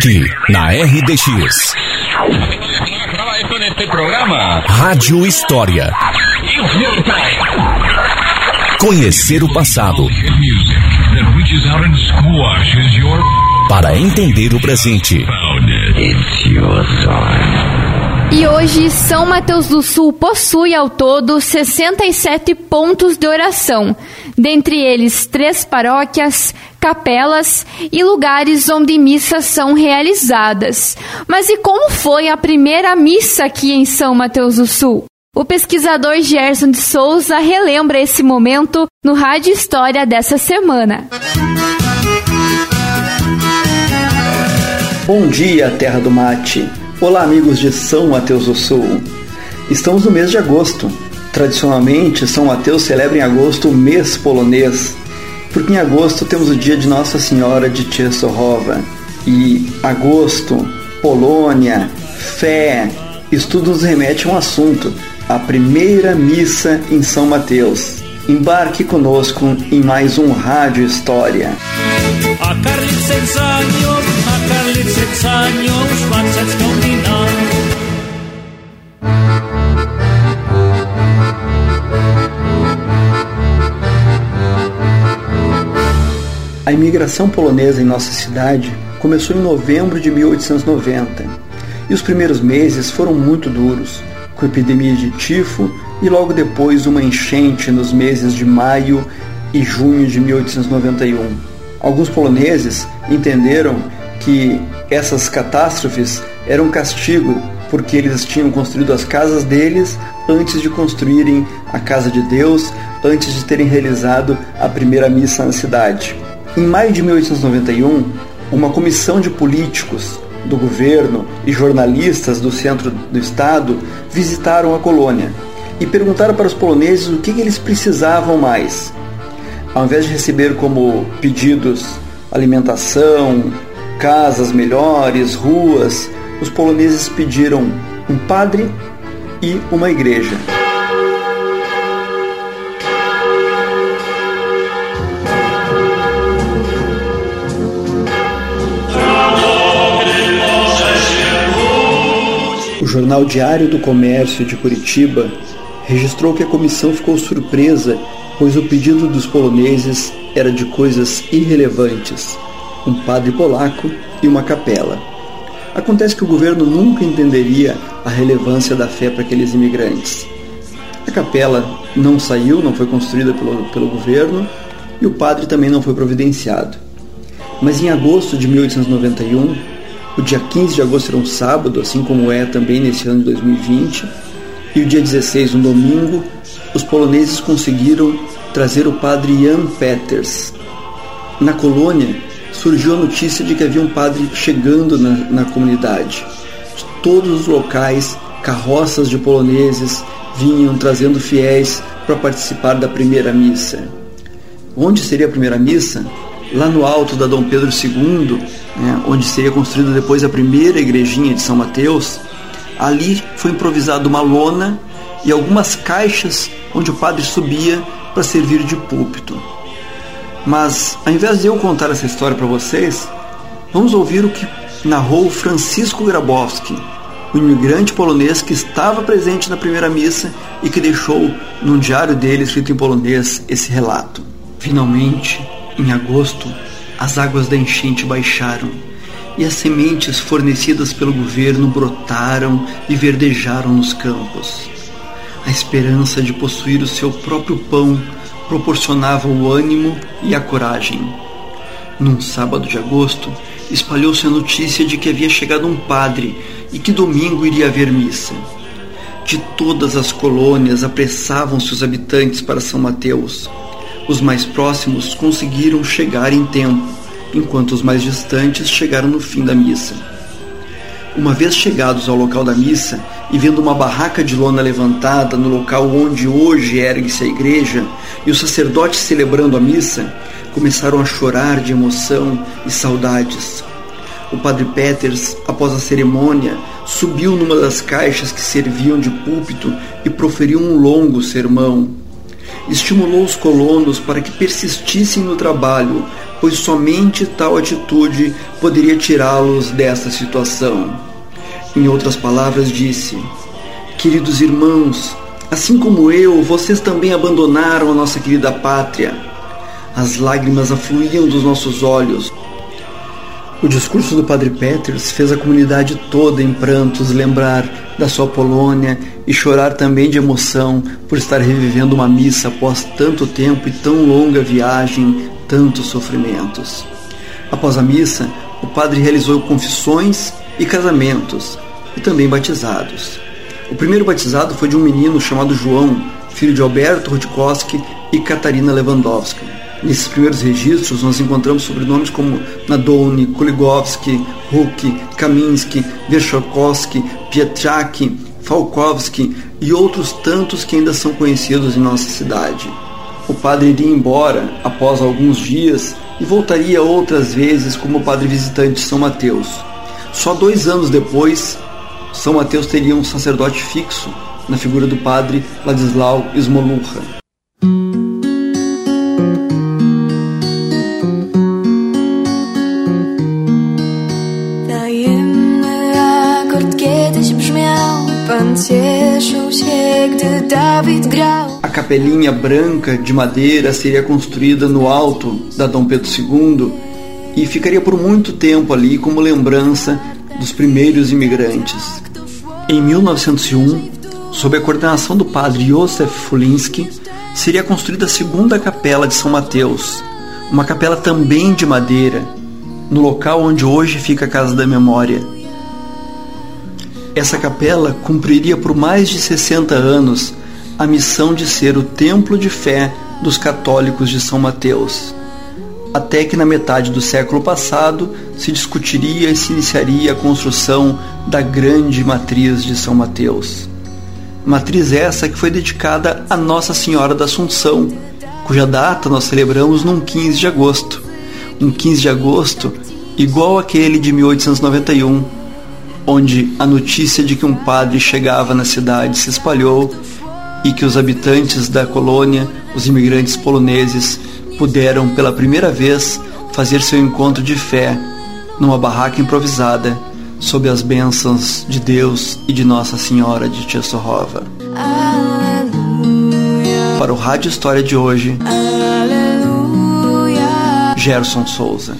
Aqui, na RDX. Rádio História. Conhecer o passado. Para entender o presente. E hoje, São Mateus do Sul possui ao todo 67 pontos de oração, dentre eles três paróquias, capelas e lugares onde missas são realizadas. Mas e como foi a primeira missa aqui em São Mateus do Sul? O pesquisador Gerson de Souza relembra esse momento no Rádio História dessa semana. Bom dia, terra do mate. Olá, amigos de São Mateus do Sul. Estamos no mês de agosto. Tradicionalmente, São Mateus celebra em agosto o mês polonês, porque em agosto temos o dia de Nossa Senhora de Częstochowa. E agosto, Polônia, fé, isso tudo nos remete a um assunto, a primeira missa em São Mateus. Embarque conosco em mais um Rádio História. A imigração polonesa em nossa cidade começou em novembro de 1890 e os primeiros meses foram muito duros, com epidemia de tifo e logo depois uma enchente nos meses de maio e junho de 1891. Alguns poloneses entenderam que essas catástrofes eram castigo porque eles tinham construído as casas deles antes de construírem a casa de Deus, antes de terem realizado a primeira missa na cidade. Em maio de 1891, uma comissão de políticos do governo e jornalistas do centro do estado visitaram a colônia e perguntaram para os poloneses o que eles precisavam mais. Ao invés de receber como pedidos alimentação, casas melhores, ruas, os poloneses pediram um padre e uma igreja. Jornal Diário do Comércio de Curitiba registrou que a comissão ficou surpresa, pois o pedido dos poloneses era de coisas irrelevantes: um padre polaco e uma capela. Acontece que o governo nunca entenderia a relevância da fé para aqueles imigrantes. A capela não saiu, não foi construída pelo, pelo governo e o padre também não foi providenciado. Mas em agosto de 1891, o dia 15 de agosto era um sábado, assim como é também nesse ano de 2020. E o dia 16, um domingo, os poloneses conseguiram trazer o padre Jan Peters. Na colônia, surgiu a notícia de que havia um padre chegando na, na comunidade. De todos os locais, carroças de poloneses vinham trazendo fiéis para participar da primeira missa. Onde seria a primeira missa? Lá no alto da Dom Pedro II, né, onde seria construída depois a primeira igrejinha de São Mateus, ali foi improvisada uma lona e algumas caixas onde o padre subia para servir de púlpito. Mas, ao invés de eu contar essa história para vocês, vamos ouvir o que narrou Francisco Grabowski, o imigrante polonês que estava presente na primeira missa e que deixou num diário dele escrito em polonês esse relato. Finalmente, em agosto, as águas da enchente baixaram e as sementes fornecidas pelo governo brotaram e verdejaram nos campos. A esperança de possuir o seu próprio pão proporcionava o ânimo e a coragem. Num sábado de agosto, espalhou-se a notícia de que havia chegado um padre e que domingo iria haver missa. De todas as colônias apressavam-se os habitantes para São Mateus os mais próximos conseguiram chegar em tempo, enquanto os mais distantes chegaram no fim da missa. Uma vez chegados ao local da missa e vendo uma barraca de lona levantada no local onde hoje ergue-se a igreja e os sacerdotes celebrando a missa, começaram a chorar de emoção e saudades. O padre Peters, após a cerimônia, subiu numa das caixas que serviam de púlpito e proferiu um longo sermão estimulou os colonos para que persistissem no trabalho, pois somente tal atitude poderia tirá-los desta situação. Em outras palavras, disse: Queridos irmãos, assim como eu, vocês também abandonaram a nossa querida pátria. As lágrimas afluíam dos nossos olhos. O discurso do Padre Peters fez a comunidade toda em prantos lembrar da sua Polônia e chorar também de emoção por estar revivendo uma missa após tanto tempo e tão longa viagem, tantos sofrimentos. Após a missa, o padre realizou confissões e casamentos, e também batizados. O primeiro batizado foi de um menino chamado João, filho de Alberto Rutkowski e Katarina Lewandowska. Nesses primeiros registros, nós encontramos sobrenomes como Nadolny, Kuligovski, Huck, Kaminsky, Verchokovsky, Pietraki, Falkowski e outros tantos que ainda são conhecidos em nossa cidade. O padre iria embora após alguns dias e voltaria outras vezes como padre visitante de São Mateus. Só dois anos depois, São Mateus teria um sacerdote fixo na figura do padre Ladislau Smolucha. A capelinha branca de madeira seria construída no alto da Dom Pedro II e ficaria por muito tempo ali como lembrança dos primeiros imigrantes. Em 1901, sob a coordenação do padre Josef Fulinski, seria construída a segunda capela de São Mateus, uma capela também de madeira, no local onde hoje fica a Casa da Memória. Essa capela cumpriria por mais de 60 anos a missão de ser o templo de fé dos católicos de São Mateus. Até que na metade do século passado se discutiria e se iniciaria a construção da grande matriz de São Mateus. Matriz essa que foi dedicada a Nossa Senhora da Assunção, cuja data nós celebramos num 15 de agosto. Um 15 de agosto igual aquele de 1891 onde a notícia de que um padre chegava na cidade se espalhou e que os habitantes da colônia, os imigrantes poloneses, puderam pela primeira vez fazer seu encontro de fé numa barraca improvisada sob as bênçãos de Deus e de Nossa Senhora de Czestochowa. Para o Rádio História de hoje, Gerson Souza.